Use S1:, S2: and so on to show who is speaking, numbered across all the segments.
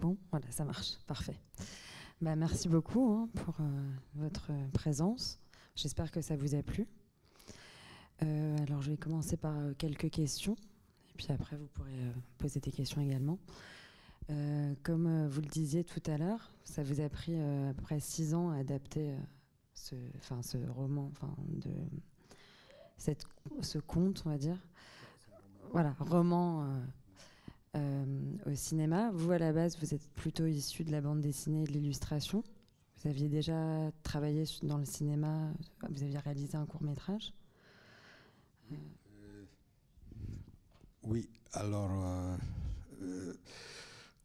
S1: Bon Voilà, ça marche. Parfait. Bah, merci beaucoup hein, pour euh, votre présence. J'espère que ça vous a plu. Euh, alors, je vais commencer par euh, quelques questions. Et puis après, vous pourrez poser des questions également. comme vous le disiez tout à l'heure, ça vous a pris à peu six ans à adapter ce, ce roman, de cette, ce conte, on va dire. Voilà, roman euh, au cinéma. Vous, à la base, vous êtes plutôt issu de la bande dessinée et de l'illustration. Vous aviez déjà travaillé dans le cinéma, vous aviez réalisé un court métrage
S2: euh, Oui, alors, euh,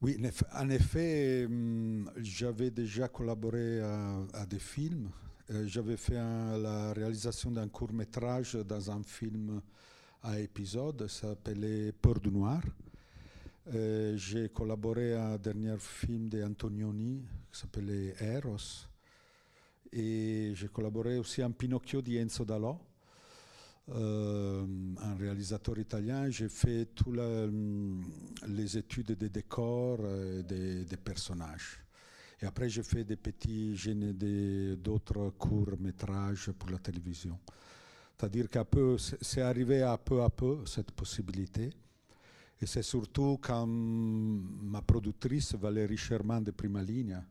S2: oui, en effet, hum, j'avais déjà collaboré à, des films. J'avais fait la réalisation d'un court métrage dans un film à épisode, ça s'appelait Peur du Noir. Euh, j'ai collaboré à un dernier film d'Antonioni qui s'appelait Eros. Et j'ai collaboré aussi à Pinocchio di Enzo euh, un réalisateur italien. J'ai fait toutes les études des décors et des, des personnages. Et après, j'ai fait des petits, d'autres courts-métrages pour la télévision. C'est-à-dire qu'à peu, c'est arrivé à peu à peu cette possibilité. Et c'est surtout quand ma productrice Valérie Sherman de Prima Linea,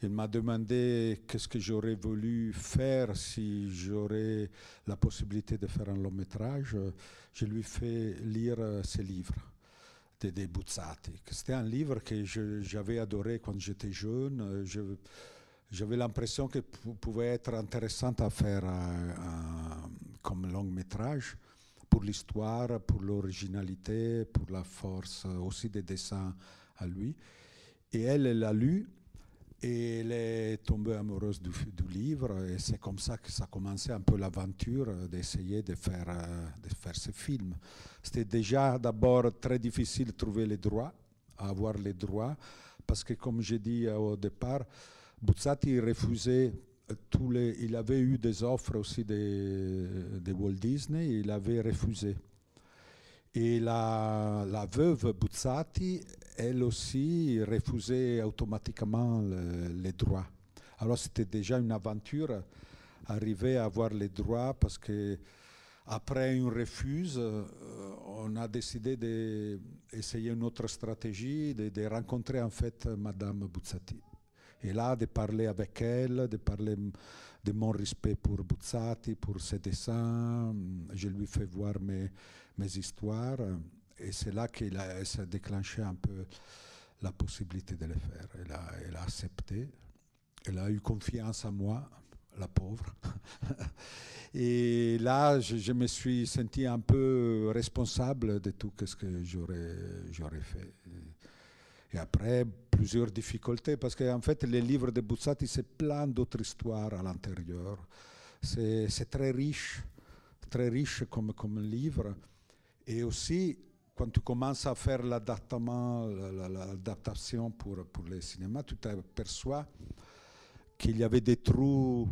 S2: elle m'a demandé qu'est-ce que j'aurais voulu faire si j'aurais la possibilité de faire un long métrage. Je lui fais lire ses livres de, de Buzzati. C'était un livre que j'avais adoré quand j'étais jeune. j'avais l'impression qu'il pouvait être intéressant à faire comme long métrage pour l'histoire, pour l'originalité, pour la force aussi des dessins à lui. Et elle, elle l'a lu et elle est tombée amoureuse du, livre et c'est comme ça que ça a commencé un peu l'aventure d'essayer de faire, de faire ce film. C'était déjà d'abord très difficile de trouver les droits, avoir les droits, parce que comme j'ai dit au départ, Buzzati refusait il avait eu des offres aussi de, Walt Disney, il avait refusé. Et la, la veuve Buzzati, elle aussi refusait automatiquement les droits. Alors c'était déjà une aventure, arriver à avoir les droits parce que après une refuse, euh, on a décidé d'essayer une autre stratégie, de, de rencontrer en fait Madame Buzzati. Et là, de parler avec elle, de parler de mon respect pour Buzzati, pour ses dessins, je lui fais voir mes, histoires. Et c'est là qu'il a, ça a déclenché un peu la possibilité de le faire. Elle a, accepté. Elle a eu confiance en moi, la pauvre. Et là, je, me suis senti un peu responsable de tout ce que j'aurais fait. Et après, plusieurs difficultés, parce qu'en fait, les livres de Buzzati, c'est plein d'autres histoires à l'intérieur. C'est très riche, très riche comme, comme livre. Et aussi, quand tu commences à faire l'adaptation pour, pour le cinéma, tu t'aperçois qu'il y avait des trous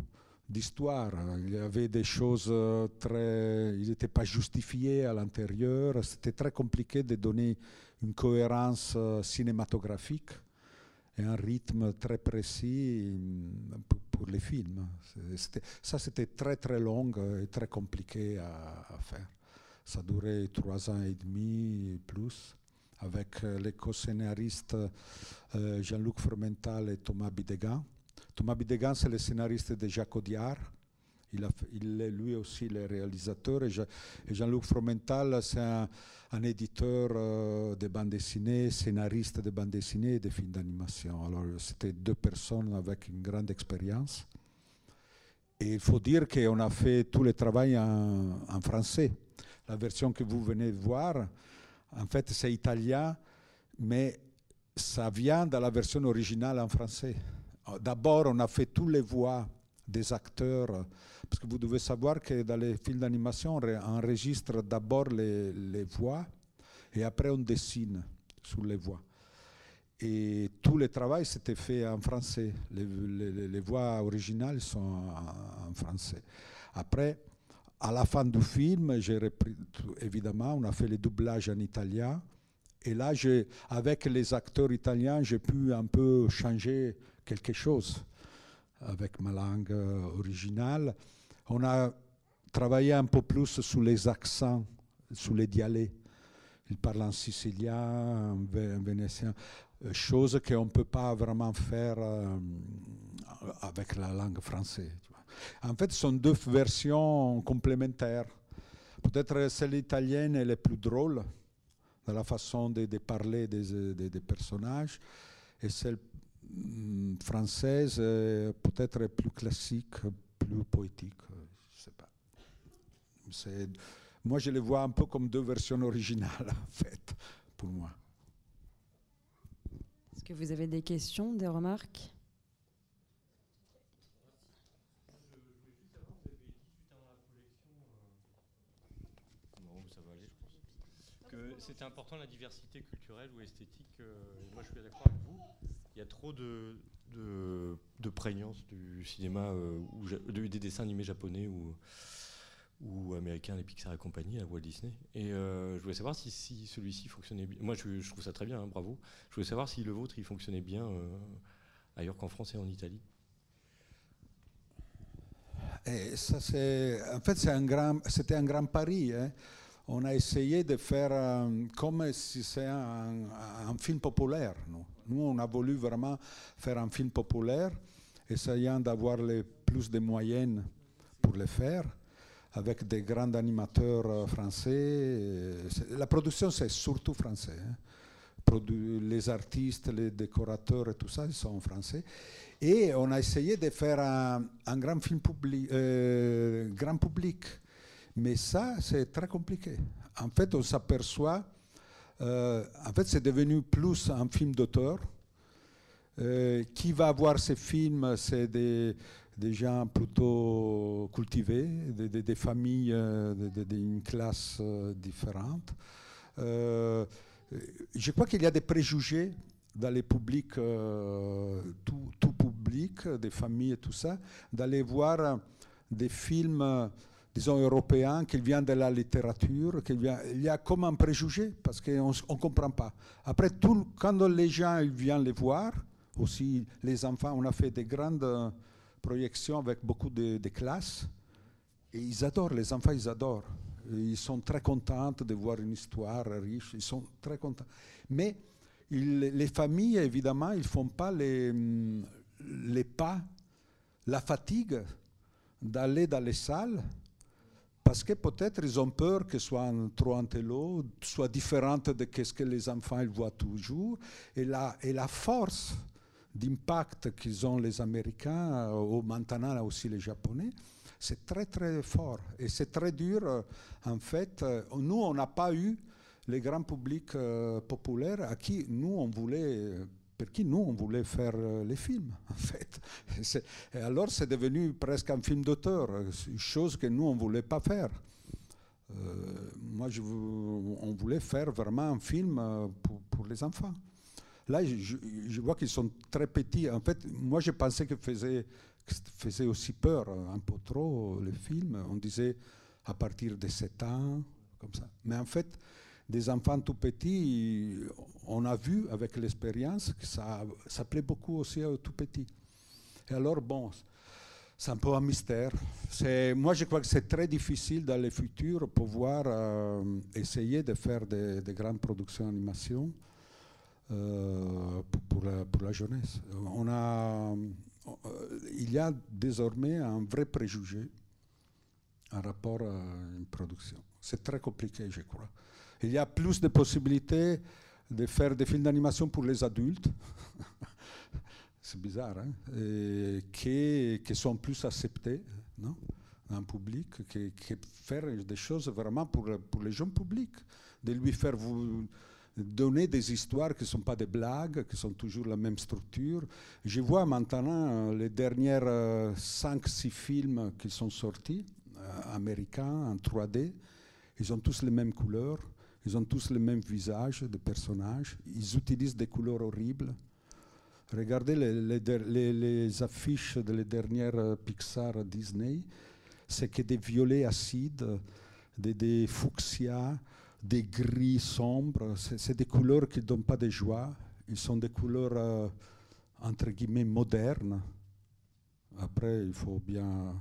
S2: d'histoire. Il y avait des choses très... Ils n'étaient pas justifiés à l'intérieur. C'était très compliqué de donner une cohérence euh, cinématographique et un rythme très précis mm, pour, les films. Ça, c'était très très long et très compliqué à, faire. Ça durait trois ans et demi plus avec euh, les co-scénaristes euh, Jean-Luc Formental et Thomas Bidegan. Thomas Bidegan, c'est le scénariste de Jacques Audiard, il, est lui aussi le réalisateur. Et, Jean-Luc Fromental, c'est un, éditeur euh, de bande dessinée, scénariste de bande dessinée et de films d'animation. Alors, c'était deux personnes avec une grande expérience. Et il faut dire qu'on a fait tout le travail en, français. La version que vous venez de voir, en fait, c'est italien, mais ça vient de la version originale en français. D'abord, on a fait toutes les voix des acteurs parce que vous devez savoir que dans les films d'animation, on enregistre d'abord les, les, voix et après on dessine sur les voix. Et tout le travail s'était fait en français. Les, les, les, voix originales sont en, français. Après, à la fin du film, j'ai évidemment, on a fait le doublage en italien Et là, avec les acteurs italiens, j'ai pu un peu changer quelque chose avec ma langue euh, originale. On a travaillé un peu plus sur les accents, sur les dialectes. Il parle en sicilien, en vénétien, euh, chose qu'on ne peut pas vraiment faire euh, avec la langue française. En fait, ce sont deux versions complémentaires. Peut-être celle italienne est la plus drôle dans la façon de, parler des, des, personnages, et celle française peut-être plus classique, plus poétique. Je sais pas. Moi, je les vois un peu comme deux versions originales, en fait, pour moi.
S1: Est-ce que vous avez des questions, des remarques?
S3: C'était important la diversité culturelle ou esthétique. Euh, moi, je suis d'accord avec vous. Il y a trop de, de, prégnance du cinéma, euh, ou des dessins animés japonais ou, ou américains, les Pixar et compagnie, à Walt Disney. Et euh, je voulais savoir si, celui-ci fonctionnait bien. Moi, je, trouve ça très bien, hein, bravo. Je voulais savoir si le vôtre, il fonctionnait bien ailleurs qu'en France et en Italie.
S2: Et ça, c'est, en fait, c'était un grand pari. Hein on a essayé de faire euh, comme si c'était un, film populaire. Nous. nous, on a voulu vraiment faire un film populaire, essayant d'avoir le plus de moyens pour le faire, avec des grands animateurs euh, français. La production, c'est surtout français. Hein. Les artistes, les décorateurs et tout ça, ils sont français. Et on a essayé de faire un, grand film euh, grand public mais ça, c'est très compliqué. En fait, on s'aperçoit, euh, en fait, c'est devenu plus un film d'auteur. Euh, qui va voir ces films, c'est des, gens plutôt cultivés, des, familles euh, d'une classe différente. je crois qu'il y a des préjugés dans les publics, tout, tout, public, des familles et tout ça, d'aller voir des films disons, européen, qu'il vient de la littérature, qu'il vient, il y a comme un préjugé, parce qu'on ne comprend pas. Après, tout, quand les gens viennent les voir, aussi les enfants, on a fait des grandes projections avec beaucoup de, classes, et ils adorent, les enfants, ils adorent. Ils sont très contents de voir une histoire riche, ils sont très contents. Mais les familles, évidemment, ils ne font pas les, les pas, la fatigue d'aller dans les salles parce que peut-être ils ont peur que soit trop intello, soit différente de ce que les enfants ils voient toujours. Et la, et la force d'impact qu'ils ont les Américains, euh, ou maintenant aussi les Japonais, c'est très très fort. Et c'est très dur. Euh, en fait, euh, nous, on n'a pas eu les grands publics populaires à qui nous, on voulait pour qui nous, on voulait faire euh, les films, en fait. Et alors, c'est devenu presque un film d'auteur, chose que nous, on ne voulait pas faire. Euh, moi, on voulait faire vraiment un film euh, pour, les enfants. Là, je, vois qu'ils sont très petits. En fait, moi, je pensais que faisait, faisait aussi peur un peu trop les films. On disait à partir de 7 ans, comme ça. Mais en fait, des enfants tout petits, on a vu avec l'expérience que ça, ça plaît beaucoup aussi aux tout petits. Et alors, bon, c'est un peu un mystère. Moi, je crois que c'est très difficile dans le futur pouvoir euh, essayer de faire des, grandes productions d'animation euh, pour, la, pour, la, jeunesse. On a, euh, il y a désormais un vrai préjugé en rapport à une production. C'est très compliqué, je crois. Il y a plus de possibilités de faire des films d'animation pour les adultes. c'est bizarre, hein? qui, qui, sont plus acceptés non un public, que, faire des choses vraiment pour, pour les jeunes publics, de lui faire vous donner des histoires qui ne sont pas des blagues, qui sont toujours la même structure. Je vois maintenant les derniers 5-6 films qui sont sortis, euh, américains, en 3D, ils ont tous les mêmes couleurs, ils ont tous le même visage de personnages. Ils utilisent des couleurs horribles. Regardez les, affiches de les dernières Pixar Disney. C'est que des violets acides, des, fuchsias, des gris sombres. C'est des couleurs qui ne donnent pas de joie. Ils sont des couleurs, euh, entre guillemets, modernes. Après, il faut bien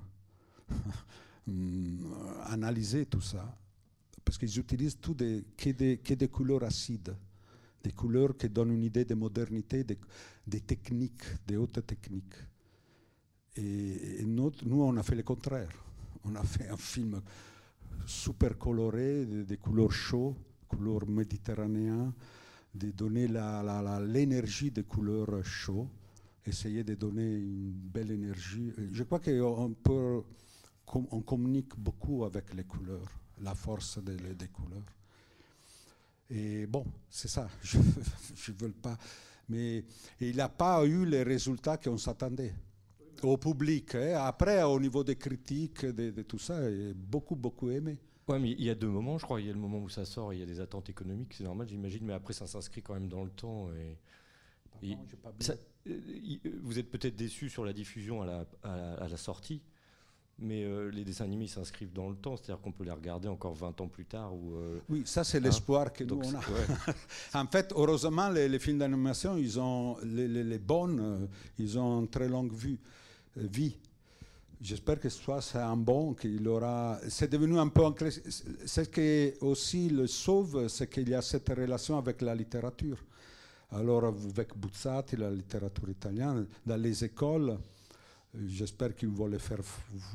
S2: hmm, analyser tout ça. Parce qu'ils utilisent tout des, que, des, que des couleurs acides des couleurs qui donnent une idée de modernité, des, techniques, des hautes techniques. Et, nous, on a fait le contraire. On a fait un film super coloré, des, couleurs chaudes, couleurs méditerranéennes, de donner l'énergie des couleurs chaudes, essayer de donner une belle énergie. Je crois qu'on on communique beaucoup avec les couleurs, la force des, des couleurs. Et bon, c'est ça, je ne veux pas. Mais il n'a pas eu les résultats qu'on s'attendait au public. Hein. Après, au niveau des critiques, de, tout ça, il est beaucoup, beaucoup aimé.
S3: Oui, mais il y a deux moments, je crois. Il y a le moment où ça sort, il y a des attentes économiques, c'est normal, j'imagine, mais après, ça s'inscrit quand même dans le temps. Et, euh, vous êtes peut-être déçu sur la diffusion à la sortie, mais euh, les dessins animés s'inscrivent dans le temps, c'est-à-dire qu'on peut les regarder encore 20 ans plus tard. Ou,
S2: euh, oui, ça c'est hein. l'espoir que nous on a. en fait, heureusement, les, films d'animation, ils ont les, les, bonnes, euh, ils ont une très longue vue, vie. J'espère que ce soit un bon qu'il aura. C'est devenu un peu. Ce qui aussi le sauve, c'est qu'il y a cette relation avec la littérature. Alors, avec Buzzati, la littérature italienne, dans les écoles, J'espère qu'il va le faire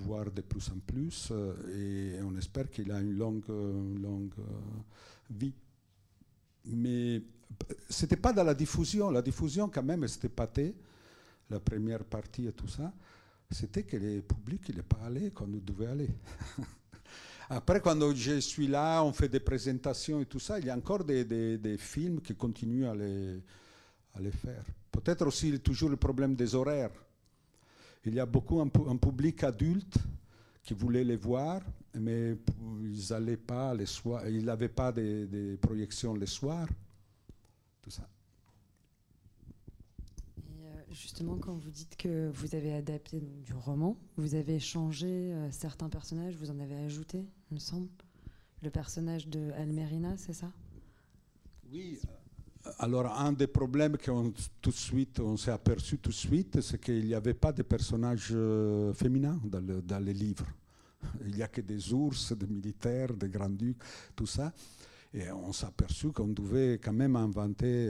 S2: voir de plus en plus euh, et on espère qu'il a une longue, longue euh, vie. Mais c'était pas dans la diffusion. La diffusion, quand même, c'était pâté, la première partie et tout ça. C'était que le public, il n'est pas allé quand nous devait aller. Après, quand je suis là, on fait des présentations et tout ça, il y a encore des, des, films qui continuent à les, à les faire. Peut-être aussi toujours le problème des horaires. Il y a beaucoup un, public adulte qui voulait les voir, mais ils n'avaient pas les soirs, ils n'avaient pas de, projections les soirs, tout ça.
S1: Euh, justement, quand vous dites que vous avez adapté du roman, vous avez changé euh, certains personnages, vous en avez ajouté, il me semble. Le personnage de Almerina, c'est ça?
S2: Oui, alors, un des problèmes qu'on s'est aperçu tout de suite, c'est qu'il n'y avait pas de personnages euh, féminins dans, les livres. Il n'y a que des ours, des militaires, des grands-ducs, tout ça. Et on s'est aperçu qu'on devait quand même inventer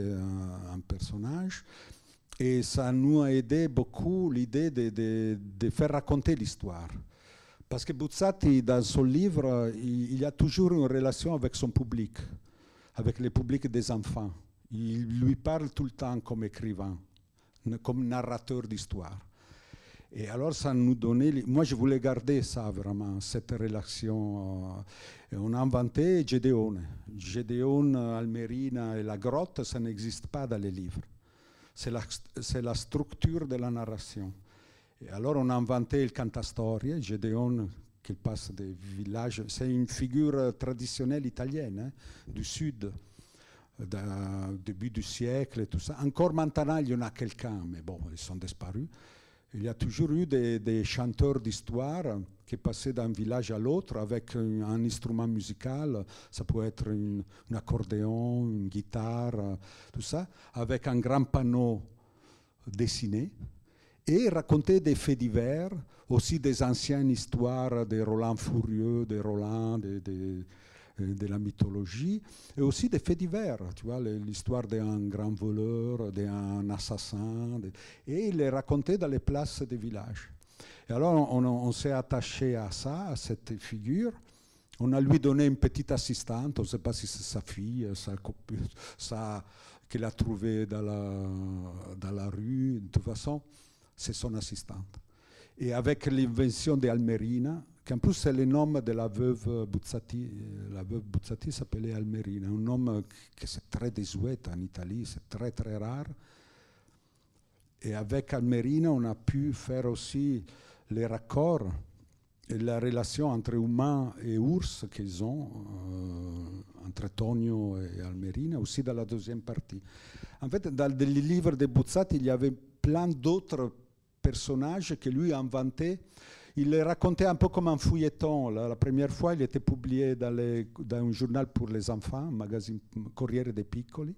S2: un, personnage. Et ça nous a aidé beaucoup l'idée de, faire raconter l'histoire. Parce que Buzzati, dans son livre, il, il a toujours une relation avec son public, avec le public des enfants. Il lui parle tout le temps comme écrivain, comme narrateur d'histoire. Et alors, ça nous donnait. Moi, je voulais garder ça vraiment, cette relation. Euh, on a inventé Gédéon. Gédéon, Almerina et la grotte, ça n'existe pas dans les livres. C'est la, structure de la narration. Et alors, on a inventé le cantastorie, Gédéon qui passe des villages. C'est une figure traditionnelle italienne, hein, du sud du début du siècle et tout ça. Encore maintenant, il y en a quelqu'un, mais bon, ils sont disparus. Il y a toujours eu des, chanteurs d'histoire qui passaient d'un village à l'autre avec un, instrument musical, ça peut être un accordéon, une guitare, tout ça, avec un grand panneau dessiné, et raconter des faits divers, aussi des anciennes histoires de Roland Furieux, de Roland, de euh, de la mythologie, et aussi des faits divers, tu vois, l'histoire d'un grand voleur, d'un assassin, et il les racontait dans les places des villages. Et alors on, s'est attaché à ça, à cette figure. On a lui donné une petite assistante, on ne sait pas si c'est sa fille, sa copine, qu'il a trouvée dans la, dans la rue. De toute façon, c'est son assistante. Et avec l'invention d'Almerina, qu'en plus c'est le nom de la veuve Buzzati. La veuve Buzzati s'appelait Almerina, un nom qui est très désuet en Italie, c'est très très rare. Et avec Almerina, on a pu faire aussi les raccords et la relation entre humains et ours qu'ils ont, euh, entre Tonio et Almerina, aussi dans la deuxième partie. En fait, dans les livres de Buzzati, il y avait plein d'autres personnages que lui a inventés il racontait un peu comme un fouilleton. La, première fois, il était publié dans, dans, un journal pour les enfants, un magazine Corriere dei Piccoli.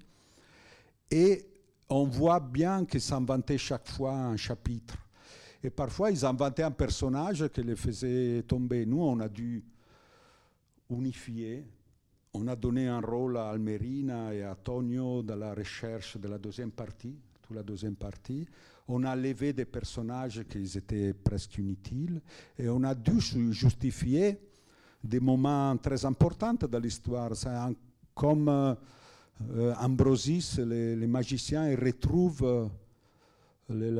S2: Et on voit bien qu'ils s'inventaient chaque fois un chapitre. Et parfois, ils inventaient un personnage qui les faisait tomber. Nous, on a dû unifier. On a donné un rôle à Almerina et à Tonio dans la recherche de la deuxième partie, toute la deuxième partie. On a levé des personnages qui étaient presque inutiles et on a dû justifier des moments très importants dans l'histoire. Comme euh, Ambrosis, les, les, magiciens, ils retrouvent euh, les,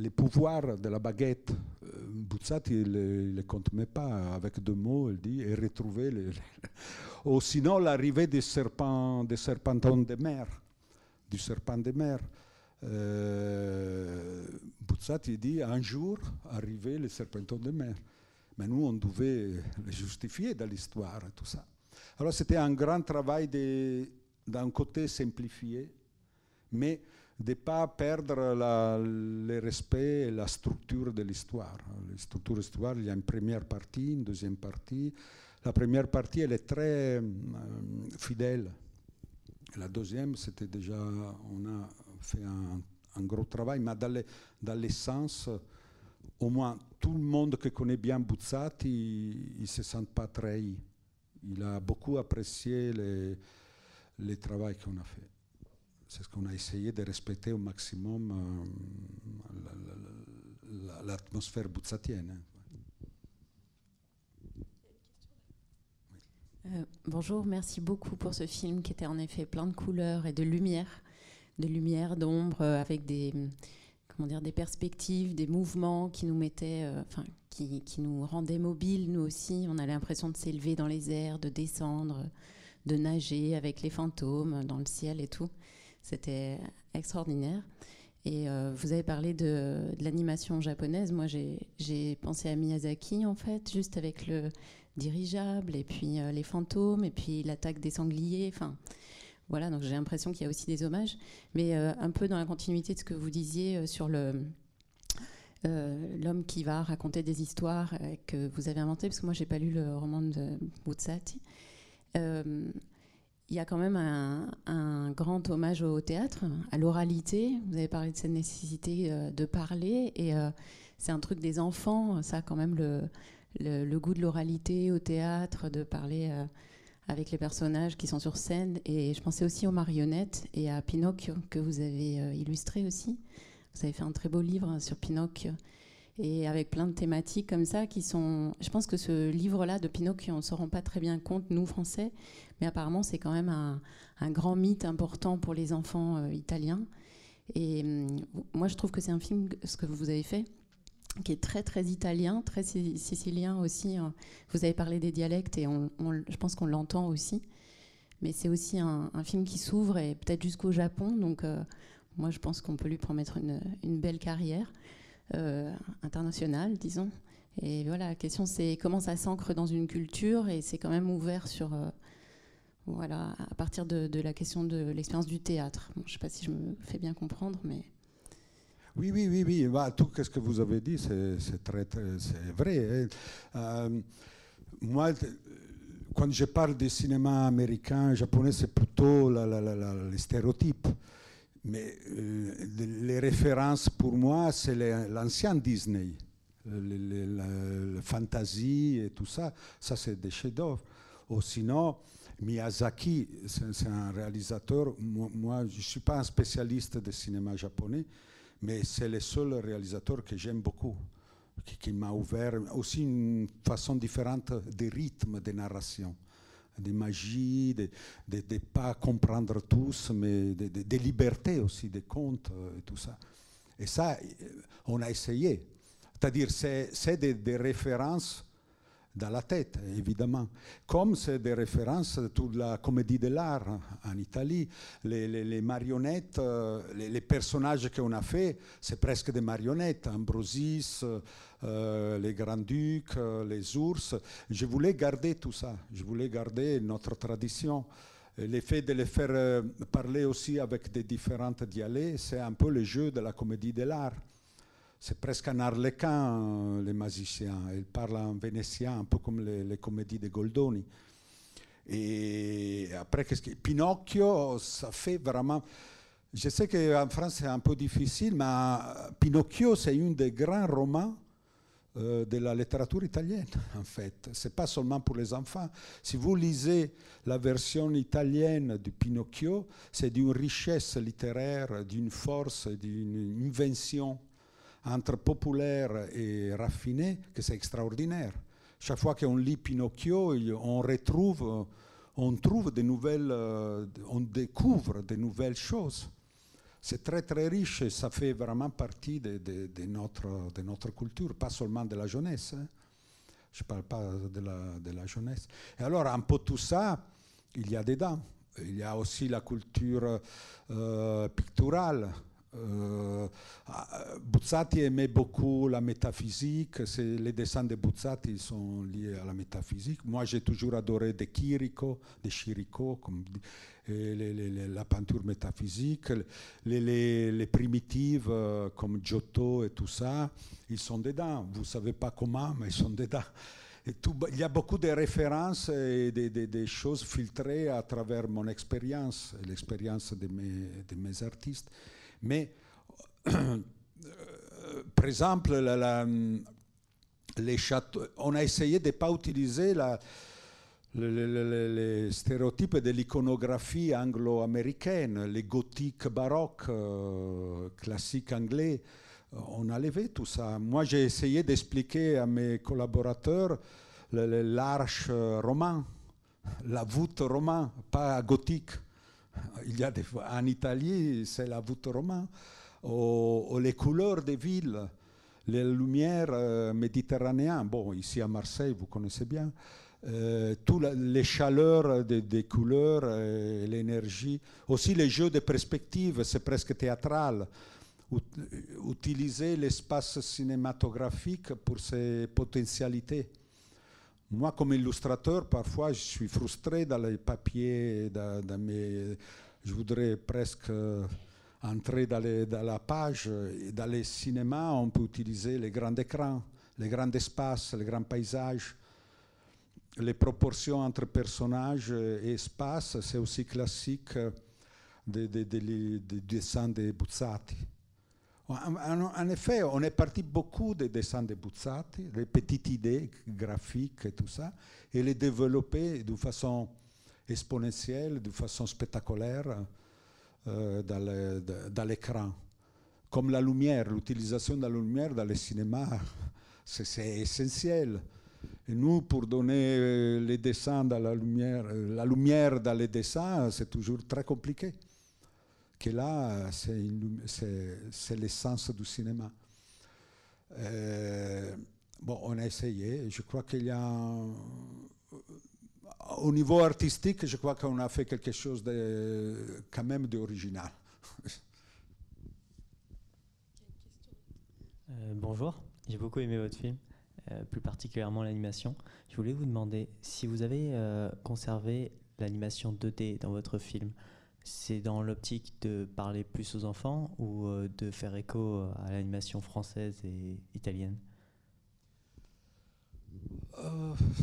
S2: les, pouvoirs de la baguette. Euh, Buzzati ne les compte même pas avec deux mots, il dit, et retrouver Ou sinon l'arrivée des serpents, des serpentons de mer, du serpent de mer. Euh, Buzzati dit un jour arriver les serpentons de mer. Mais nous, on devait les justifier dans l'histoire, tout ça. Alors c'était un grand travail d'un côté simplifié, mais de ne pas perdre le respect et la structure de l'histoire. La structure de l'histoire, il y a une première partie, une deuxième partie. La première partie, elle est très euh, fidèle. La deuxième, c'était déjà, on a fait un, gros travail, mais dans l'essence, au moins tout le monde qui connaît bien Buzzati, il ne se sent pas trahi. Il a beaucoup apprécié le, le travail qu'on a fait. C'est ce qu'on a essayé de respecter au maximum euh, l'atmosphère buzzatienne.
S4: Euh, bonjour, merci beaucoup pour ce film qui était en effet plein de couleurs et de lumière, de lumière, d'ombre, euh, avec des, comment dire, des perspectives, des mouvements qui nous mettaient, euh, enfin, qui, qui, nous rendaient mobiles, nous aussi. On a l'impression de s'élever dans les airs, de descendre, de nager avec les fantômes dans le ciel et tout. C'était extraordinaire. Et vous avez parlé de, de l'animation japonaise. Moi, j'ai pensé à Miyazaki, en fait, juste avec le dirigeable, et puis euh, les fantômes, et puis l'attaque des sangliers. Enfin, voilà, donc j'ai l'impression qu'il y a aussi des hommages, mais euh, un peu dans la continuité de ce que vous disiez euh, sur le l'homme qui va raconter des histoires que vous avez inventé, parce que moi j'ai pas lu le roman de Buzzati. Il y a quand même un, un, grand hommage au théâtre, à l'oralité. Vous avez parlé de cette nécessité de parler, et c'est un truc des enfants, ça quand même le, le, goût de l'oralité au théâtre, de parler avec les personnages qui sont sur scène. Et je pensais aussi aux marionnettes et à Pinocchio que vous avez euh, illustré aussi. Vous avez fait un très beau livre sur Pinocchio et avec plein de thématiques comme ça qui sont. Je pense que ce livre-là de Pinocchio, on ne se rend pas très bien compte, nous Français, mais apparemment c'est quand même un, grand mythe important pour les enfants euh, italiens. Et hum, moi je trouve que c'est un film, ce que vous avez fait, qui est très très italien, très sicilien aussi. Hein. Vous avez parlé des dialectes et je pense qu'on l'entend aussi. Mais c'est aussi un, film qui s'ouvre et peut-être jusqu'au Japon. Donc euh, moi je pense qu'on peut lui promettre une, belle carrière euh, internationale, disons. Et voilà, la question c'est comment ça s'ancre dans une culture et c'est quand même ouvert sur... Euh, voilà, à partir de, la question de l'expérience du théâtre. je ne sais pas si je me fais bien comprendre, mais...
S2: Oui, oui, oui, oui. Bah, tout ce que vous avez dit, c'est très, c'est vrai. Hein. Euh, moi, quand je parle du cinéma américain, japonais, c'est plutôt les stéréotypes. Mais euh, les références pour moi, c'est l'ancien Disney, la, fantasy et tout ça. Ça, c'est des chefs-d'œuvre. Ou sinon, Miyazaki, c'est un réalisateur. Moi, moi je ne suis pas un spécialiste de cinéma japonais, mais c'est le seul réalisateur que j'aime beaucoup, qui, m'a ouvert aussi une façon différente des rythmes de narration, de magie, de ne pas comprendre tous, mais de, de, liberté aussi, des contes euh, et tout ça. Et ça, on a essayé. C'est-à-dire, c'est des, des références dans la tête, évidemment. Comme c'est des références de toute la comédie de l'art en Italie, les, marionnettes, euh, les, les, personnages qu'on a fait, c'est presque des marionnettes. Ambrosis, euh, les grands-ducs, euh, les ours. Je voulais garder tout ça. Je voulais garder notre tradition. L'effet de les faire euh, parler aussi avec des différentes dialectes, c'est un peu le jeu de la comédie de l'art. C'est presque un arlequin, les magiciens. Ils parlent en vénétien, un peu comme les, comédies de Goldoni. Et après, que... Pinocchio, ça fait vraiment... Je sais qu'en France, c'est un peu difficile, mais Pinocchio, c'est un des grands romans euh, de la littérature italienne, en fait. C'est pas seulement pour les enfants. Si vous lisez la version italienne du Pinocchio, c'est d'une richesse littéraire, d'une force, d'une invention entre populaire et raffiné que c'est extraordinaire. Chaque fois qu'on lit Pinocchio, on retrouve, on trouve des nouvelles, euh, on découvre de nouvelles choses. C'est très très riche et ça fait vraiment partie de, notre, de notre culture, pas seulement de la jeunesse. Hein. Je ne parle pas de la, de la jeunesse. Et alors, un peu tout ça, il y a dedans. Il y a aussi la culture euh, picturale. Euh, Buzzati aimait beaucoup la métaphysique. Les dessins de Buzzati sont liés à la métaphysique. Moi, j'ai toujours adoré De Chirico, De Chirico, la peinture métaphysique, les, primitives euh, comme Giotto et tout ça, ils sont dedans. Vous ne savez pas comment, mais ils sont dedans. Et il y a beaucoup de références et des, choses filtrées à travers mon expérience, l'expérience de mes artistes. Mais, euh, par exemple, les châteaux, on a essayé de ne pas utiliser les, stéréotypes de l'iconographie anglo-américaine, les gothiques baroques, euh, classiques anglais. On a levé tout ça. Moi, j'ai essayé d'expliquer à mes collaborateurs l'arche roman, la voûte roman, pas gothique. En Italie, c'est la voûte roman. Ou, les couleurs des villes, les lumières euh, méditerranéennes. Bon, ici à Marseille, vous connaissez bien. Euh, toutes les chaleurs des, des couleurs, euh, l'énergie, aussi les jeux de perspective, c'est presque théâtral. utiliser l'espace cinématographique pour ses potentialités. Moi, comme illustrateur, parfois, je suis frustré dans les papiers, dans, mes, je voudrais presque entrer dans, la page. Dans les cinémas, on peut utiliser les grands écrans, les grands espaces, les grands paysages les proportions entre personnages et espace, c'est aussi classique des de, de, de, dessins de Buzzati. En, effet, on est parti beaucoup des dessins de Buzzati, des petites idées graphiques et tout ça, et les développer de façon exponentielle, de façon spectaculaire euh, dans l'écran. Comme la lumière, l'utilisation de la lumière dans le cinéma, c'est essentiel. Et nous, pour donner euh, les dessins dans la lumière, euh, la lumière dans les dessins, c'est toujours très compliqué. Que là, c'est l'essence du cinéma. Euh, bon, on a essayé. Je crois qu'il y a. Au niveau artistique, je crois qu'on a fait quelque chose de, quand même d'original.
S5: Euh, bonjour, j'ai beaucoup aimé votre film. Euh, plus particulièrement l'animation. Je voulais vous demander si vous avez conservé l'animation 2D dans votre film. C'est dans l'optique de parler plus aux enfants ou euh, de faire écho à l'animation française et italienne?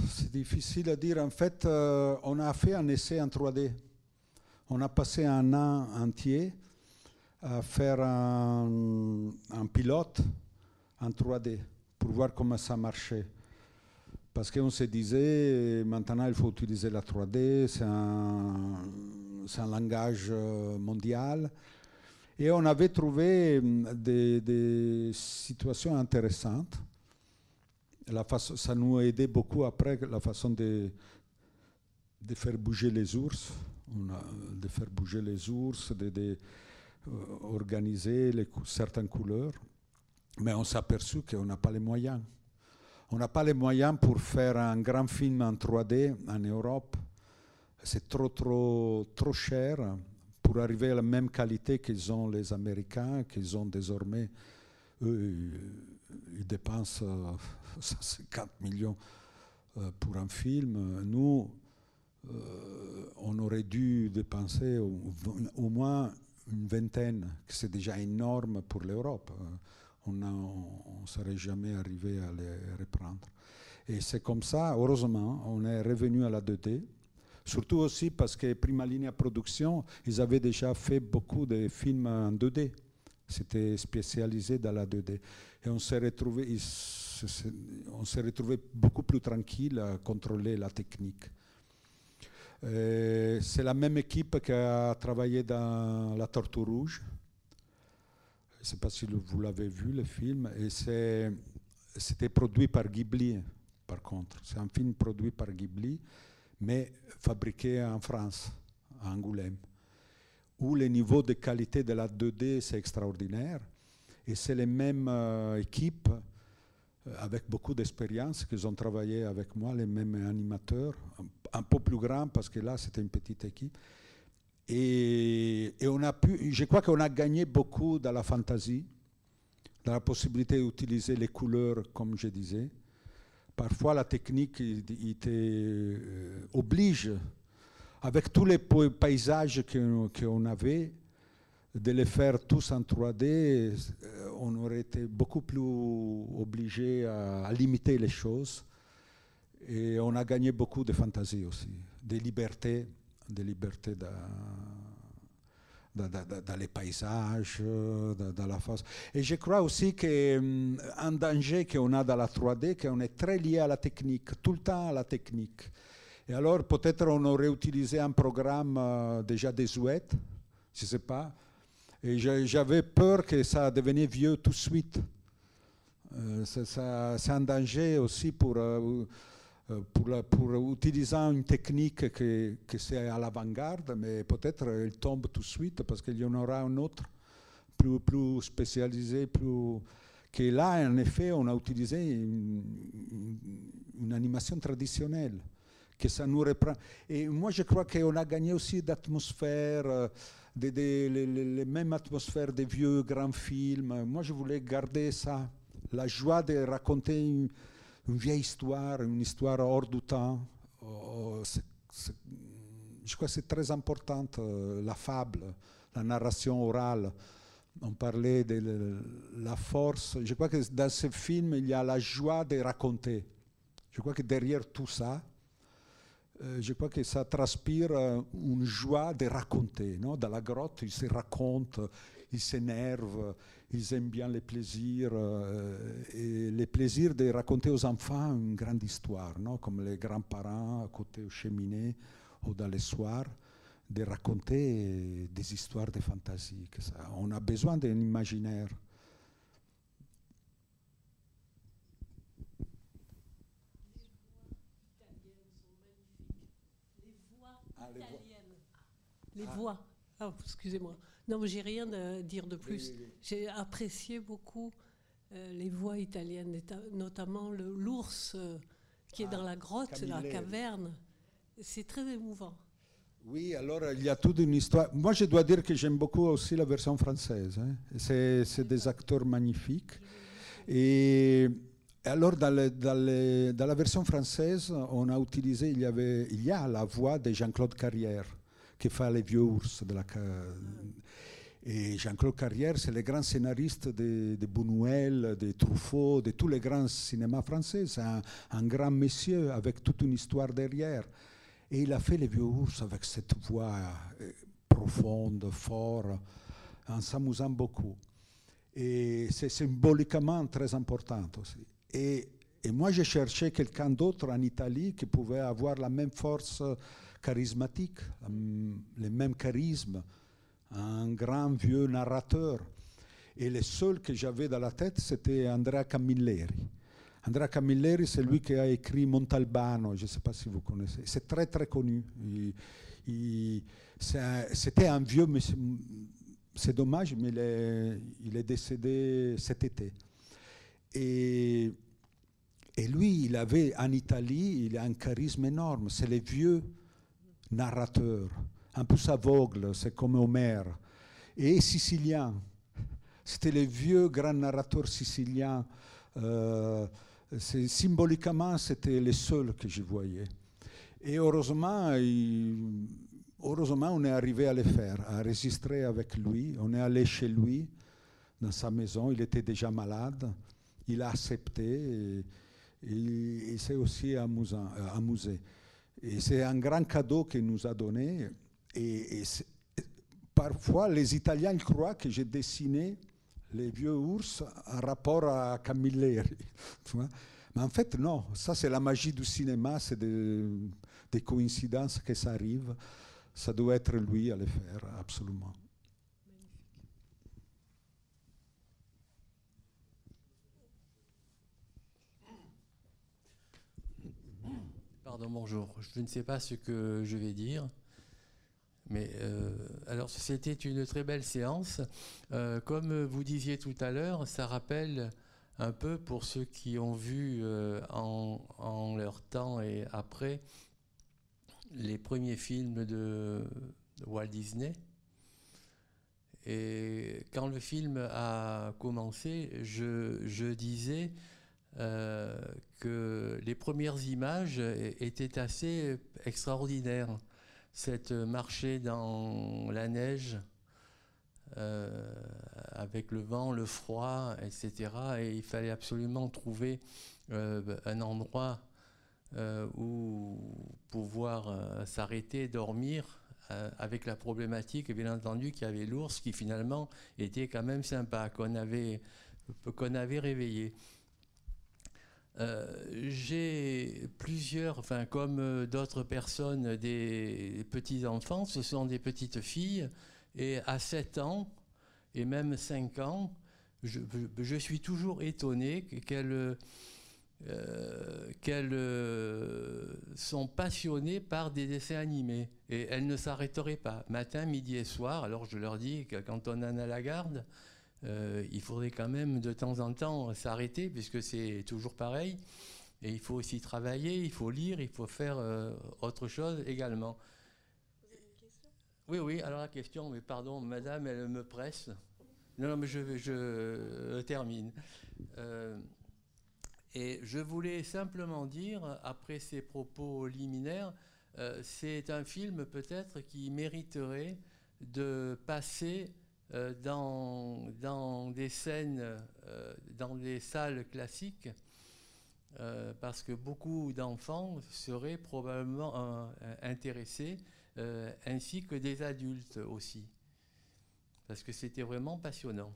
S2: C'est difficile à dire. En fait, on a fait un essai en 3D. On a passé un an entier à faire un pilote en 3D pour voir comment ça marchait. Parce qu'on se disait, maintenant il faut utiliser la 3D, c'est un, un, langage euh, mondial. Et on avait trouvé hum, des, des situations intéressantes. La ça nous a aidé beaucoup après la façon de, de faire bouger les ours, de faire bouger les ours, de, euh, certaines couleurs. Mais on s'est aperçu qu'on n'a pas les moyens. On n'a pas les moyens pour faire un grand film en 3D en Europe. C'est trop, trop, trop cher pour arriver à la même qualité qu'ils ont les Américains, qu'ils ont désormais. Eux, ils dépensent 50 millions euh, pour un film. Nous, euh, on aurait dû dépenser au, moins une vingtaine, c'est déjà énorme pour l'Europe on ne serait jamais arrivé à les reprendre. Et c'est comme ça, heureusement, on est revenu à la 2D. Surtout aussi parce que Prima Linea Production, ils avaient déjà fait beaucoup de films en 2D. C'était spécialisé dans la 2D. Et on s'est retrouvé, beaucoup plus tranquille à contrôler la technique. C'est la même équipe qui a travaillé dans La Tortue Rouge. Je ne sais pas si vous l'avez vu, le film. Et c'était produit par Ghibli, par contre. C'est un film produit par Ghibli mais fabriqué en France, à Angoulême, où le niveau de qualité de la 2D, c'est extraordinaire. Et c'est les mêmes euh, équipes, euh, avec beaucoup d'expérience, qui ont travaillé avec moi, les mêmes animateurs, un, peu plus grands, parce que là, c'était une petite équipe. Et, on a pu, je crois qu'on a gagné beaucoup dans la fantaisie, dans la possibilité d'utiliser les couleurs, comme je disais, Parfois, la technique euh, oblige, avec tous les paysages qu'on avait, de les faire tous en 3D, euh, on aurait été beaucoup plus obligé à, limiter les choses. Et on a gagné beaucoup de fantaisie aussi, de liberté, de liberté dans, les paysages, dans, la face. Et je crois aussi qu'un hum, danger qu'on a dans la 3D, qu'on est très lié à la technique, tout le temps à la technique. Et alors peut-être on aurait utilisé un programme euh, déjà désuet, je ne sais pas. Et j'avais peur que ça devenait vieux tout de suite. Euh, c'est un danger aussi pour euh, pour, pour utilisant une technique que, que c'est à l'avant-garde, mais peut-être elle tombe tout de suite parce qu'il y en aura un autre plus, plus spécialisé, plus que là, en effet, on a utilisé une, animation traditionnelle, que ça nous reprend. Et moi, je crois qu'on a gagné aussi d'atmosphère, euh, de, les, les, mêmes atmosphères des vieux grands films. Moi, je voulais garder ça, la joie de raconter une, une vieille histoire, une histoire hors du temps. Oh, je crois que c'est très important, euh, la fable, la narration orale. On parlait de la force. Je crois que dans ce film, il y a la joie de raconter. Je crois que derrière tout ça, euh, je crois que ça transpire une joie de raconter. Non? Dans la grotte, il se raconte, il s'énerve, ils aiment bien les plaisirs, euh, et les plaisirs de raconter aux enfants une grande histoire, non? Comme les grands-parents à côté aux cheminées ou dans les soirs, de raconter des histoires de fantaisie. Que ça. On a besoin d'un imaginaire.
S6: Les voix. Oh, excusez-moi. Non, j'ai rien à dire de plus. J'ai apprécié beaucoup euh, les voix italiennes, notamment l'ours euh, qui est ah, dans la grotte, la caverne. C'est très émouvant.
S2: Oui, alors il y a toute une histoire. Moi, je dois dire que j'aime beaucoup aussi la version française. Hein. C'est des acteurs magnifiques. Et alors, dans, dans, la version française, on a utilisé, il y, avait, il y a la voix de Jean-Claude Carrière qui fait les vieux ours de la, et Jean-Claude Carrière, c'est le grand scénariste de, de Buñuel, de Truffaut, de tous les grands cinémas français. C'est un, grand monsieur avec toute une histoire derrière. Et il a fait Les Vieux Ours avec cette voix euh, profonde, forte, en s'amusant beaucoup. Et c'est symboliquement très important aussi. Et, et moi, j'ai cherché quelqu'un d'autre en Italie qui pouvait avoir la même force charismatique, le même charisme un grand vieux narrateur. Et le seul que j'avais dans la tête, c'était Andrea Camilleri. Andrea Camilleri, c'est lui qui a écrit Montalbano, je ne sais pas si vous connaissez. C'est très très connu. C'était un, vieux, mais c'est dommage, mais il est, décédé cet été. Et, lui, il avait en Italie, un charisme énorme. C'est les vieux narrateurs un peu aveugle, c'est comme Homère. Et sicilien. C'était le vieux grand narrateur sicilien. Euh, symboliquement, c'était le seul que je voyais. Et heureusement, heureusement, on est arrivé à le faire, à enregistrer avec lui. On est allé chez lui dans sa maison. Il était déjà malade. Il a accepté et, il s'est aussi amusant, amusé. Et c'est un grand cadeau qu'il nous a donné. Et, parfois, les Italiens croient que j'ai dessiné les vieux ours en rapport à Camilleri. Mais en fait, non. Ça, c'est la magie du cinéma. C'est des, coïncidences que ça arrive. Ça doit être lui à le faire, absolument.
S7: Bonjour. Je ne sais pas ce que je vais dire. Mais euh, alors, c'était une très belle séance. Euh, comme vous disiez tout à l'heure, ça rappelle un peu pour ceux qui ont vu euh, en, leur temps et après les premiers films de, Walt Disney. Et quand le film a commencé, je, disais que les premières images étaient assez extraordinaires cette marché dans la neige euh, avec le vent, le froid, etc. Et il fallait absolument trouver euh, un endroit euh, où pouvoir s'arrêter, dormir, avec la problématique, bien entendu, qu'il y avait l'ours qui finalement était quand même sympa, qu'on avait, qu'on avait réveillé. Euh, j'ai plusieurs, enfin comme euh, d'autres personnes, des petits-enfants, ce sont des petites filles, et à 7 ans, et même 5 ans, je, suis toujours étonné qu'elles euh, sont passionnées par des dessins animés. Et elles ne s'arrêteraient pas, matin, midi et soir. Alors je leur dis quand on en a la garde, euh, il faudrait quand même de temps en temps s'arrêter, puisque c'est toujours pareil. Et il faut aussi travailler, il faut lire, il faut faire euh, autre chose également. Oui, oui, alors la question, mais pardon, madame, elle me presse. Non, non mais je, je termine. Euh, et je voulais simplement dire, après ces propos liminaires, c'est un film peut-être qui mériterait de passer euh, dans, dans, des scènes, euh, dans des salles classiques, euh, parce que beaucoup d'enfants seraient probablement intéressés, ainsi que des adultes aussi, parce que c'était vraiment passionnant.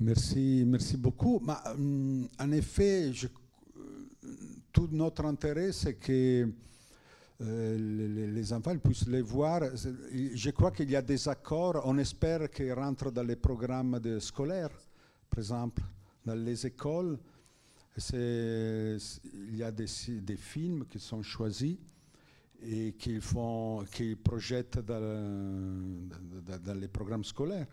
S2: Merci, merci beaucoup. Hum, en effet, tout notre intérêt, c'est que euh, les, enfants puissent les voir. Je crois qu'il y a des accords, on espère qu'ils rentrent dans les programmes scolaires, par exemple, dans les écoles. Il y a des, des, films qui sont choisis et qu'ils qu'ils projettent dans, dans, dans, les programmes scolaires.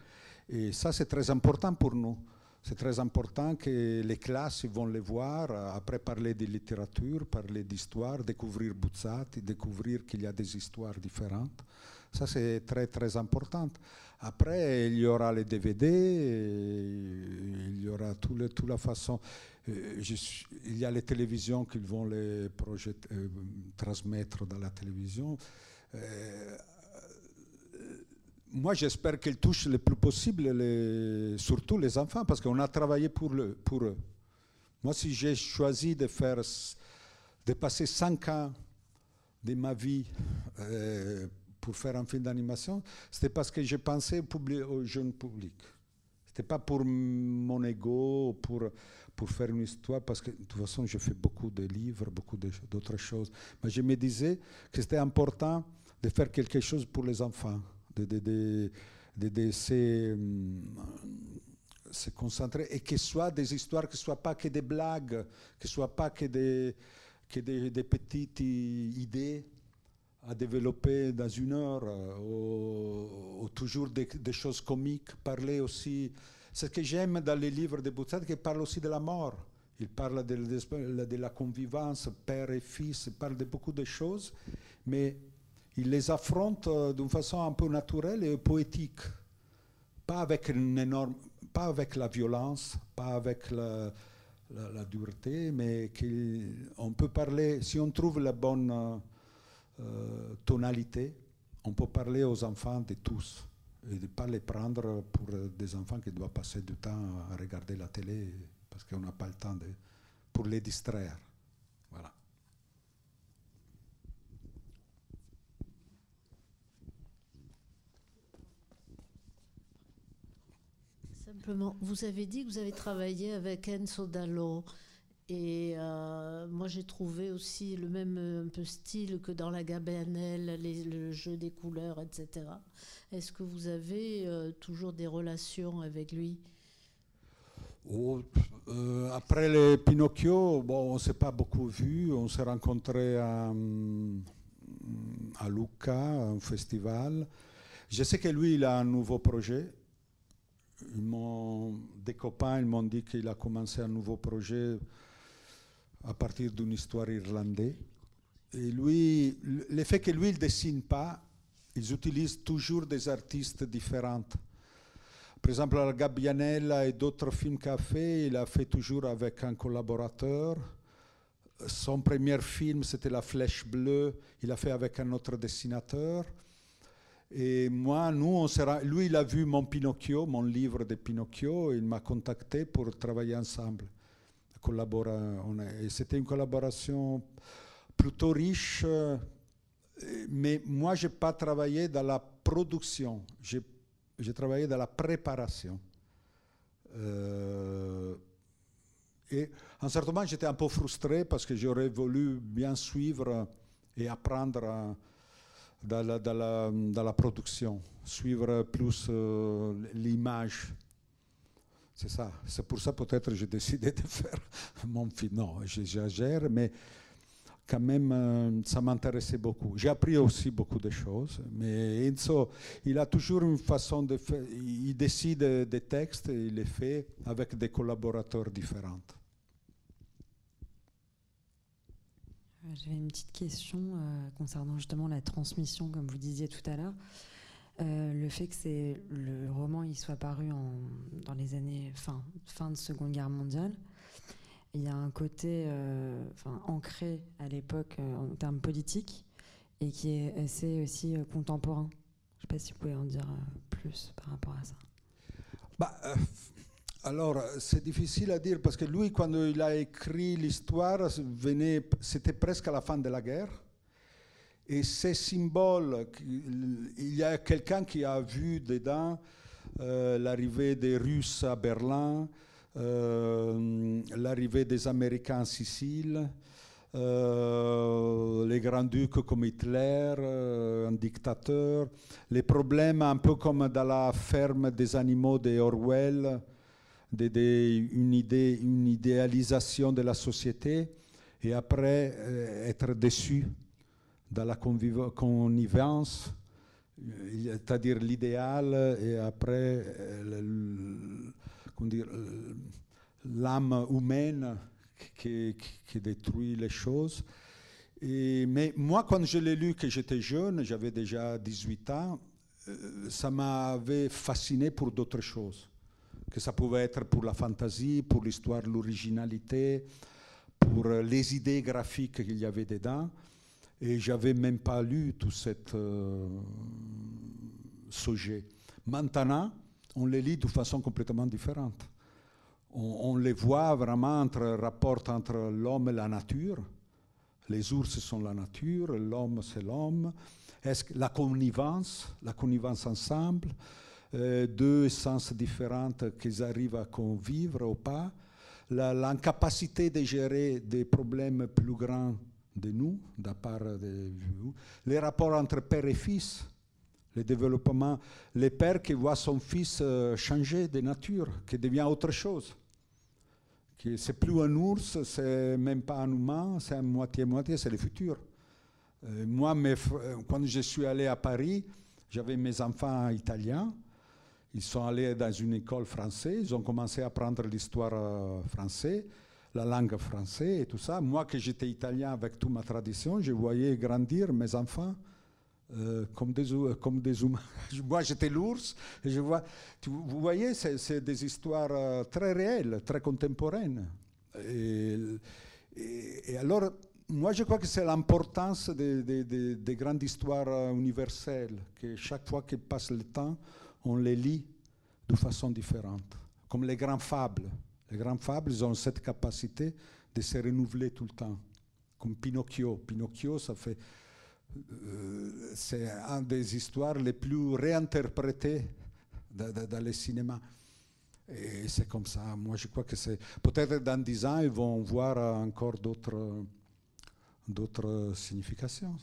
S2: Et ça, c'est très important pour nous. C'est très important que les classes vont les voir, euh, après parler de littérature, parler d'histoire, découvrir Buzzati, découvrir qu'il y a des histoires différentes. Ça, c'est très, très important. Après, il y aura les DVD, il y aura tout toute la façon. Euh, il y a les télévisions qui vont les euh, transmettre dans la télévision moi, j'espère qu'elle touche le plus possible, surtout les enfants, parce qu'on a travaillé pour, eux. Moi, si j'ai choisi de passer cinq ans de ma vie euh, pour faire un film d'animation, c'était parce que j'ai pensé au, jeune public. C'était pas pour mon ego, pour, pour faire une histoire, parce que de toute façon, je fais beaucoup de livres, beaucoup d'autres choses. Mais je me disais que c'était important de faire quelque chose pour les enfants de, de, de, se, se, concentrer et que ce soit des histoires, que ce soit pas que des blagues, que ce soit pas que des, que des, des petites idées à développer dans une heure, ou, ou toujours des, choses comiques, parler aussi. Ce que j'aime dans les livres de Buzzati, qu'il parle aussi de la mort. Il parle de, de, de, la convivence, père et fils, il parle de beaucoup de choses, mais il les affronte euh, d'une façon un peu naturelle et poétique. Pas avec, une énorme, pas avec la violence, pas avec la, dureté, mais qu'on peut parler, si on trouve la bonne euh, tonalité, on peut parler aux enfants de tous. et ne pas les prendre pour des enfants qui doivent passer du temps à regarder la télé parce qu'on n'a pas le temps pour les distraire. Voilà.
S8: Simplement, vous avez dit que vous avez travaillé avec Enzo Dallo. Et euh, moi, j'ai trouvé aussi le même style que dans la Gabanelle, le jeu des couleurs, etc. Est-ce que vous avez euh, toujours des relations avec lui?
S2: Oh, euh, après les Pinocchio, bon, on ne s'est pas beaucoup vu. On s'est rencontrés à, à Lucca, un festival. Je sais que lui, il a un nouveau projet. Des copains m'ont dit qu'il a commencé un nouveau projet à partir d'une histoire irlandaise. Et lui, le fait que lui, il ne dessine pas, ils utilisent toujours des artistes différents. Par exemple, la Gabbianella et d'autres films qu'il a fait, il a fait toujours avec un collaborateur. Son premier film, c'était La Flèche Bleue. Il a fait avec un autre dessinateur. Et moi, nous, on sera, lui, il a vu mon Pinocchio, mon livre de Pinocchio, il m'a contacté pour travailler ensemble. A- et c'était une collaboration plutôt riche, euh, mais moi, je n'ai pas travaillé dans la production. J'ai j'ai travaillé dans la préparation. Euh, et en certain moment, j'étais un peu frustré parce que j'aurais voulu bien suivre et apprendre euh, dans la, production, suivre plus euh, l'image. C'est ça. C'est pour ça peut-être que j'ai décidé de faire mon film. Non, j'exagère, mais quand même, euh, ça m'intéressait beaucoup. J'ai appris aussi beaucoup de choses, mais Enzo, il a toujours une façon de faire. Il décide des textes il les fait avec des collaborateurs différents.
S1: Euh, J'avais une petite question euh, concernant justement la transmission, comme vous disiez tout à l'heure. Euh, le fait que le roman il soit paru en, dans les années fin, fin de Seconde Guerre mondiale, il y a un côté euh, ancré à l'époque euh, en termes politiques et qui est assez aussi euh, contemporain. Je ne sais pas si vous pouvez en dire euh, plus par rapport à ça.
S2: Bah, euh, alors, c'est difficile à dire parce que lui, quand il a écrit l'histoire, c'était presque à la fin de la guerre. Et ces symboles, il y a quelqu'un qui a vu dedans euh, l'arrivée des Russes à Berlin, euh, l'arrivée des Américains en Sicile, euh, les grands-ducs comme Hitler, un dictateur, les problèmes un peu comme dans la ferme des animaux de Orwell, de- de- une, idéalisation de la société, et après euh, être déçu dans la connivence, euh, c'est-à-dire l'idéal, et après euh, l'âme humaine qui, détruit les choses. Mais moi, quand je l'ai lu, que j'étais jeune, j'avais déjà 18 ans, ça m'avait fasciné pour d'autres choses. Que ça pouvait être pour la fantaisie, pour l'histoire, l'originalité, pour les idées graphiques qu'il y avait dedans. Et j'avais même pas lu tout cet euh, sujet. Maintenant, on les lit de façon complètement différente. On, on les voit vraiment entre rapport entre l'homme et la nature. Les ours sont la nature, l'homme c'est l'homme. Est-ce que la connivence, la connivence ensemble, euh, deux essences différentes qu'ils arrivent à convivre ou pas, l'incapacité de gérer des problèmes plus grands de nous, de part de les rapports entre père et fils, le développement, le père qui voit son fils euh, changer de nature, qui devient autre chose. Qui c'est plus un ours, c'est même pas un humain, c'est moitié-moitié, c'est le futur. Euh, moi, mes quand je suis allé à Paris, j'avais mes enfants italiens. Ils sont allés dans une école française, ils ont commencé à apprendre l'histoire euh, française, la langue française et tout ça. Moi, que j'étais italien avec toute ma tradition, je voyais grandir mes enfants euh, comme, des, ou- comme des humains. Moi, j'étais l'ours. vous voyez, c'est des histoires euh, très réelles, très contemporaines. Et, alors, moi, je crois que c'est l'importance des des- des- des grandes histoires euh, universelles, que chaque fois qu'il passe le temps, on les lit de façon différente. Comme les grands fables. Les grands fables, ils ont cette capacité de se renouveler tout le temps. Comme Pinocchio. Pinocchio, ça fait. euh, c'est une des histoires les plus réinterprétées dans, dans- dans le cinéma. Et c'est comme ça. Moi, je crois que c'est. Peut-être dans 10 ans, ils vont voir encore d'autres, d'autres significations.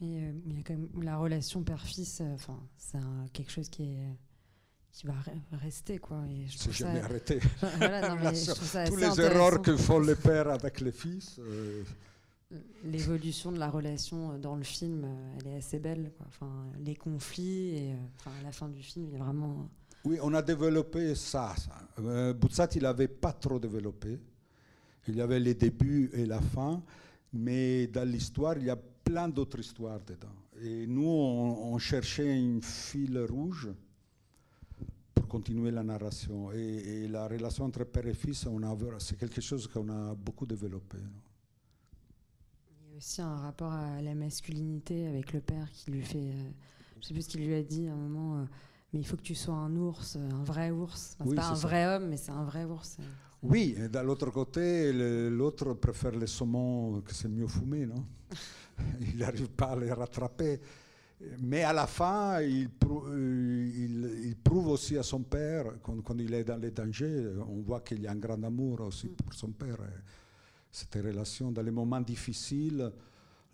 S1: Mais euh, il y a quand même la relation père-fils, euh, enfin, c'est quelque chose qui est qui va re- rester quoi. Et je trouve ça,
S2: jamais arrêté.
S1: voilà, non, mais je trouve ça
S2: Tous les erreurs que font les pères avec les fils. euh,
S1: L'évolution de la relation dans le film, elle est assez belle. Quoi. Enfin, les conflits et enfin, à la fin du film, il y a vraiment.
S2: Oui, on a développé ça. ça. Buzzat, il n'avait pas trop développé. Il y avait les débuts et la fin, mais dans l'histoire, il y a plein d'autres histoires dedans. Et nous, on, on cherchait une fil rouge pour continuer la narration. Et, et la relation entre père et fils, c'est quelque chose qu'on a beaucoup développé. non?
S1: Il y a aussi un rapport à la masculinité avec le père qui lui fait. euh, je sais plus ce qu'il lui a dit à un moment. euh, mais il faut que tu sois un ours, euh, un vrai ours. Enfin,
S2: Oui,
S1: c'est pas un
S2: ça.
S1: vrai homme, mais c'est un vrai ours. euh.
S2: Oui, et de l'autre côté, l'autre préfère les saumons que c'est mieux fumé, non? Il n'arrive pas à les rattraper. Mais à la fin, il, prou- euh, il- il prouve aussi à son père, quand, quand il est dans les dangers, on voit qu'il y a un grand amour aussi pour son père. Et Cette relation, dans les moments difficiles,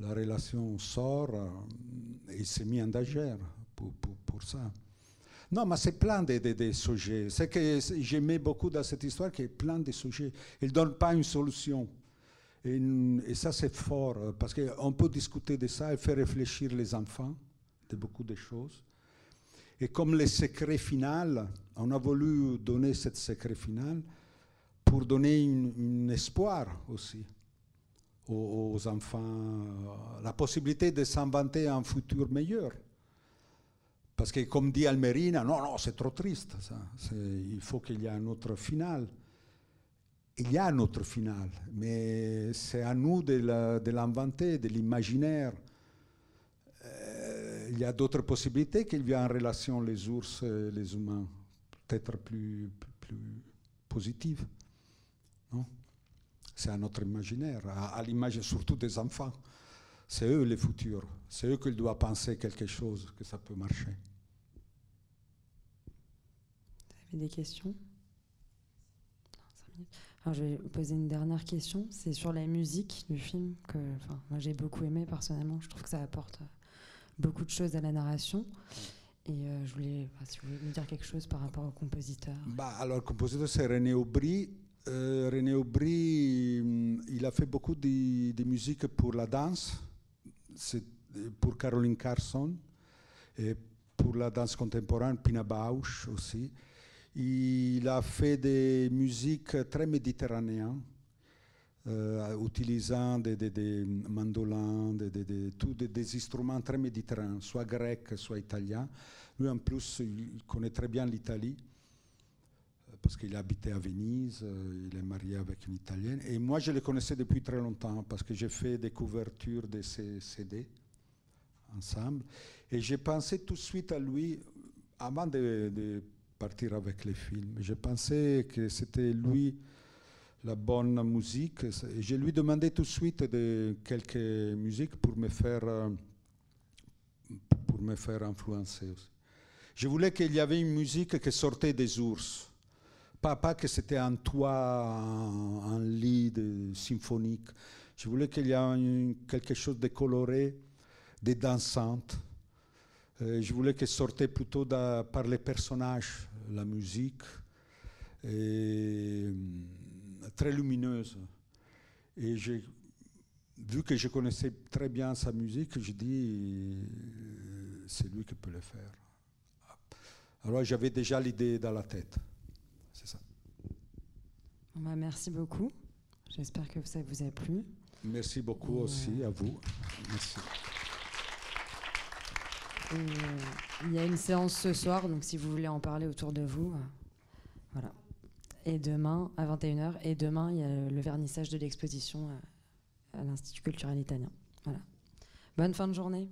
S2: la relation sort euh, et il s'est mis en danger pour, pour- pour ça. Non, mais c'est plein de, de- de sujets. C'est que j'aimais beaucoup dans cette histoire qu'il y a plein de sujets. Il ne donne pas une solution. Et, ça, c'est fort, euh, parce qu'on peut discuter de ça et faire réfléchir les enfants de beaucoup de choses. Et comme le secret final, on a voulu donner ce secret final pour donner un espoir aussi aux, enfants, euh, la possibilité de s'inventer un futur meilleur. Parce que comme dit Almerina, non, non, c'est trop triste. Ça. Il faut qu'il y ait un autre final. Il y a un autre final, mais c'est à nous de l'inventer, de l'imaginaire. Euh, il y a d'autres possibilités qu'il y a en relation les ours et les humains, peut-être plus, plus, positives. C'est à notre imaginaire, à, l'image surtout des enfants. C'est eux les futurs. C'est eux qui doivent penser quelque chose, que ça peut marcher.
S1: Vous avez des questions? Non. Je vais poser une dernière question. C'est sur la musique du film que moi j'ai beaucoup aimé personnellement. Je trouve que ça apporte euh, beaucoup de choses à la narration. Et euh, je voulais, enfin, si vous voulez me dire quelque chose par rapport au compositeur.
S2: Bah, alors, le compositeur, c'est René Aubry. Euh, René Aubry, hum, il a fait beaucoup de, de musique pour la danse, pour Caroline Carson, et pour la danse contemporaine, Pina Bausch aussi. Il a fait des musiques très méditerranéennes, euh, utilisant des, mandolins, des, instruments très méditerranéens, soit grecs, soit italiens. Lui, en plus, il connaît très bien l'Italie euh, parce qu'il habitait à Venise, euh, il est marié avec une Italienne. Et moi, je le connaissais depuis très longtemps parce que j'ai fait des couvertures de ses CD ensemble. Et j'ai pensé tout de suite à lui avant de partir avec les films. J'ai pensé que c'était lui la bonne musique. Et je lui demandé tout de suite quelques musiques pour me faire, pour me faire influencer aussi. Je voulais qu'il y avait une musique qui sortait des ours. Pas, que c'était un toit, un, lit symphonique. Je voulais qu'il y ait quelque chose de coloré, de dansante. Euh, je voulais que sortait plutôt par les personnages, la musique, et, hum, très lumineuse. Et j'ai vu que je connaissais très bien sa musique, je dis, euh, c'est lui qui peut le faire. Alors j'avais déjà l'idée dans la tête. C'est ça.
S1: Bon, bah, merci beaucoup. J'espère que ça vous a plu.
S2: Merci beaucoup
S1: Et,
S2: aussi à vous. Merci.
S1: Euh, il y a une séance ce soir, donc si vous voulez en parler autour de vous, euh, voilà. Et demain, à 21h, et demain, il y a le vernissage de l'exposition à, à l'Institut culturel italien. Voilà. Bonne fin de journée.